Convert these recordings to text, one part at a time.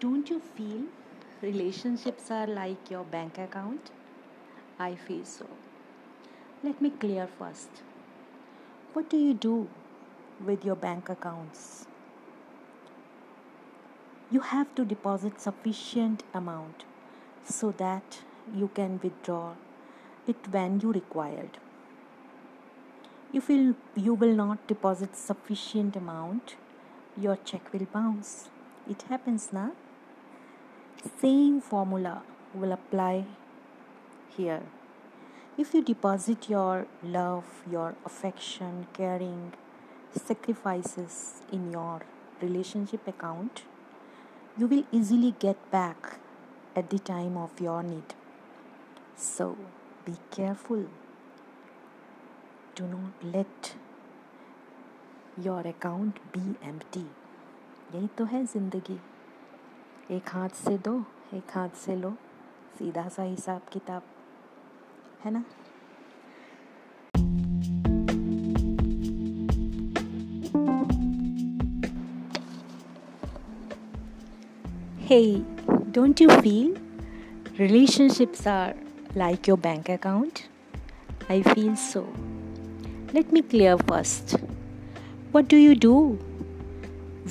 Don't you feel relationships are like your bank account? I feel so. Let me clear first. What do you do with your bank accounts? You have to deposit sufficient amount so that you can withdraw it when you required. If you, you will not deposit sufficient amount, your check will bounce. It happens now. Same formula will apply here. If you deposit your love, your affection, caring, sacrifices in your relationship account, you will easily get back at the time of your need. So be careful. Do not let your account be empty. यही तो है ज़िंदगी एक हाथ से दो एक हाथ से लो सीधा सा हिसाब किताब है ना Hey, don't you feel relationships are like your bank account? I feel so. Let me clear first. What do you do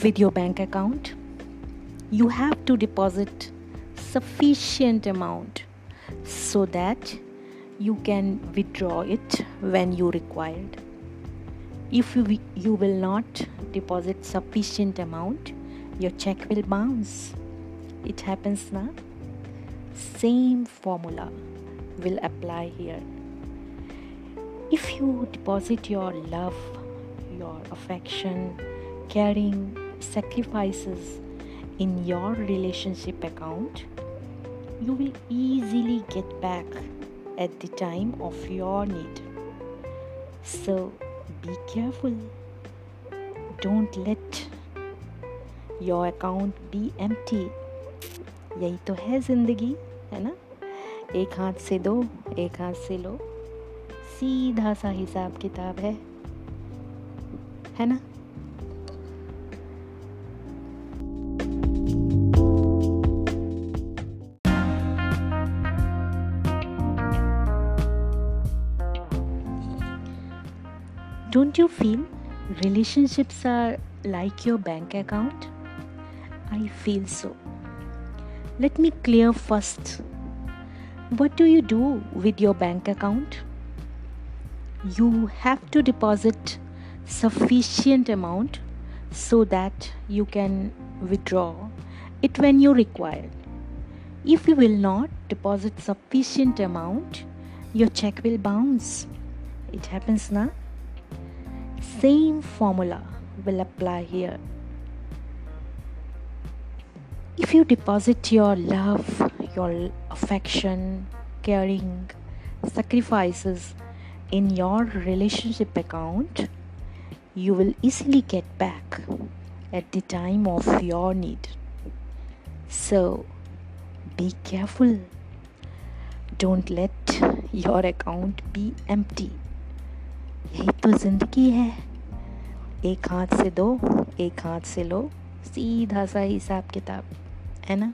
with your bank account? You have to deposit sufficient amount so that you can withdraw it when you required. If you, you will not deposit sufficient amount, your check will bounce. It happens now same formula will apply here. If you deposit your love your affection caring sacrifices in your relationship account you will easily get back at the time of your need so be careful don't let your account be empty यही तो है ज़िंदगी है ना एक हाथ से दो एक हाथ से लो सीधा सा हिसाब किताब है है ना Don't you feel relationships are like your bank account? I feel so. Let me clear first. What do you do with your bank account? You have to deposit sufficient amount so that you can withdraw it when you require. If you will not deposit sufficient amount, your check will bounce. It happens now. Same formula will apply here. If you deposit your love, your affection, caring, sacrifices in your relationship account, you will easily get back at the time of your need. So be careful. Don't let your account be empty. यही तो ज़िंदगी है। एक हाथ से दो, एक हाथ से लो। सीधा सा हिसाब किताब, है ना?